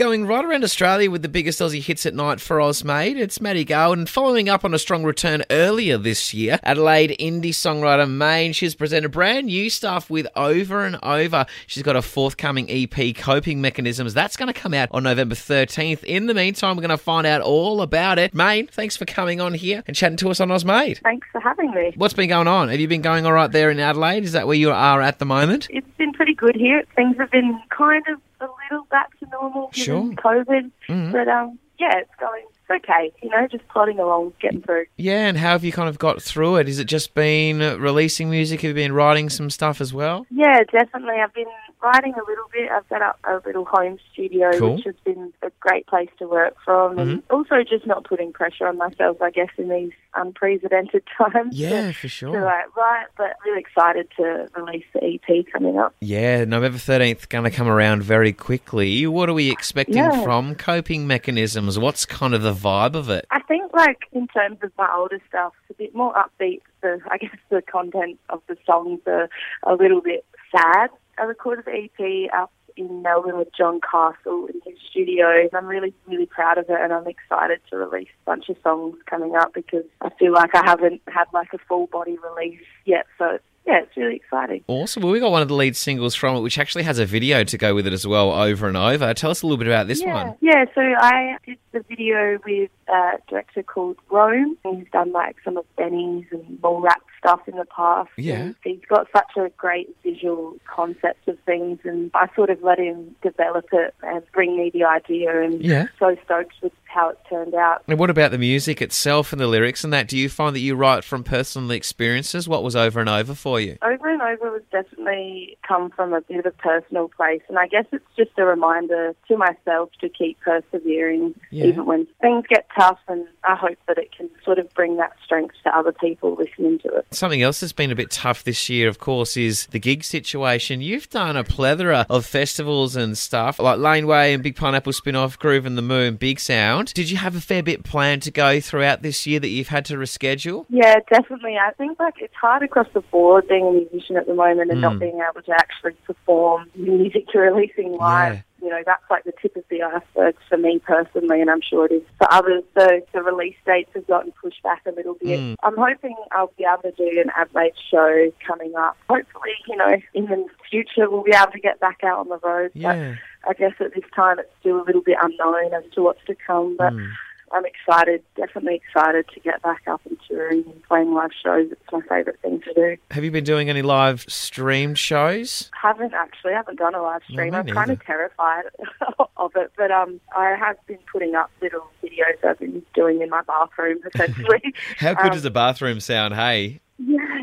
Going right around Australia with the biggest Aussie hits at night for Ozmade. It's Maddie Gale, and following up on a strong return earlier this year, Adelaide indie songwriter MANE, she's presented brand new stuff with Over and Over. She's got a forthcoming EP, Coping Mechanisms. That's going to come out on November 13th. In the meantime, we're going to find out all about it. MANE, thanks for coming on here and chatting to us on Ozmade. Thanks for having me. What's been going on? Have you been going all right there in Adelaide? Is that where you are at the moment? It's been pretty good here. Things have been kind of a little back to normal given COVID, Mhm. but um, yeah, it's going. It's okay. You know, just plodding along, getting through. Yeah, and how have you kind of got through it? Has it just been releasing music? Have you been writing some stuff as well? Yeah, definitely. I've been writing a little bit. I've set up a little home studio, Cool. which has been a great place to work from, and mm-hmm. also just not putting pressure on myself. I guess in these unprecedented times. Yeah, for sure. to like, write, but really excited to release the EP coming up. Yeah, November 13th going to come around very quickly. What are we expecting Yeah. from Coping Mechanisms? What's kind of the vibe of it? I think, like in terms of my older stuff, it's a bit more upbeat. The I guess the content of the songs are a little bit sad. I recorded the EP up in Melbourne with John Castle in his studio. I'm really, really proud of it, and I'm excited to release a bunch of songs coming up because I feel like I haven't had like a full body release yet. So yeah, it's really exciting. Awesome. Well, we got one of the lead singles from it, which actually has a video to go with it as well, over and over. Tell us a little bit about this yeah. one. Yeah, so I did the video with a director called Rome. He's done like some of Benny's and Mallrat stuff in the past. Yeah. And he's got such a great visual concept of things and I sort of let him develop it and bring me the idea and Yeah. so stoked with how it turned out. And what about the music itself and the lyrics and that? Do you find that you write from personal experiences? What was over and over for you? Over and over was definitely come from a bit of a personal place, and I guess it's just a reminder to myself to keep persevering Yeah. Even when things get tough. And I hope that it can sort of bring that strength to other people listening to it. Something else that's been a bit tough this year, of course, is the gig situation. You've done a plethora of festivals and stuff, like Laneway and Big Pineapple Spin-Off, Groovin the Moo, Big Sound. Did you have a fair bit planned to go throughout this year that you've had to reschedule? Yeah, definitely. I think like it's hard across the board being a musician at the moment and Mm. not being able to actually perform music you're releasing live. Yeah. You know, that's like the tip of the iceberg for me personally, and I'm sure it is for others. So the release dates have gotten pushed back a little bit. Mm. I'm hoping I'll be able to do an Adelaide show coming up. Hopefully, you know, in the future we'll be able to get back out on the road. Yeah. But I guess at this time it's still a little bit unknown as to what's to come. But Mm. I'm excited, definitely excited to get back up and touring and playing live shows. It's my favourite thing to do. Have you been doing any live streamed shows? Haven't actually, haven't done a live stream. me I'm kind of terrified of it, but um, I have been putting up little videos I've been doing in my bathroom, essentially. How good Um, does a bathroom sound, hey?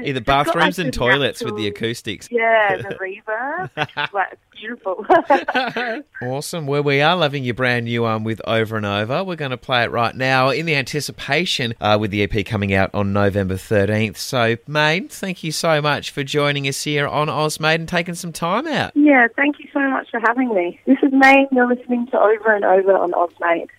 Either bathrooms and toilets with the acoustics. Yeah, the reverb. like, it's beautiful. Awesome. Well, we are loving your brand new one with Over and Over. We're going to play it right now in the anticipation uh, with the EP coming out on November 13th. So, MANE, thank you so much for joining us here on Ozmade and taking some time out. yeah, thank you so much for having me. This is MANE. You're listening to Over and Over on Ozmade.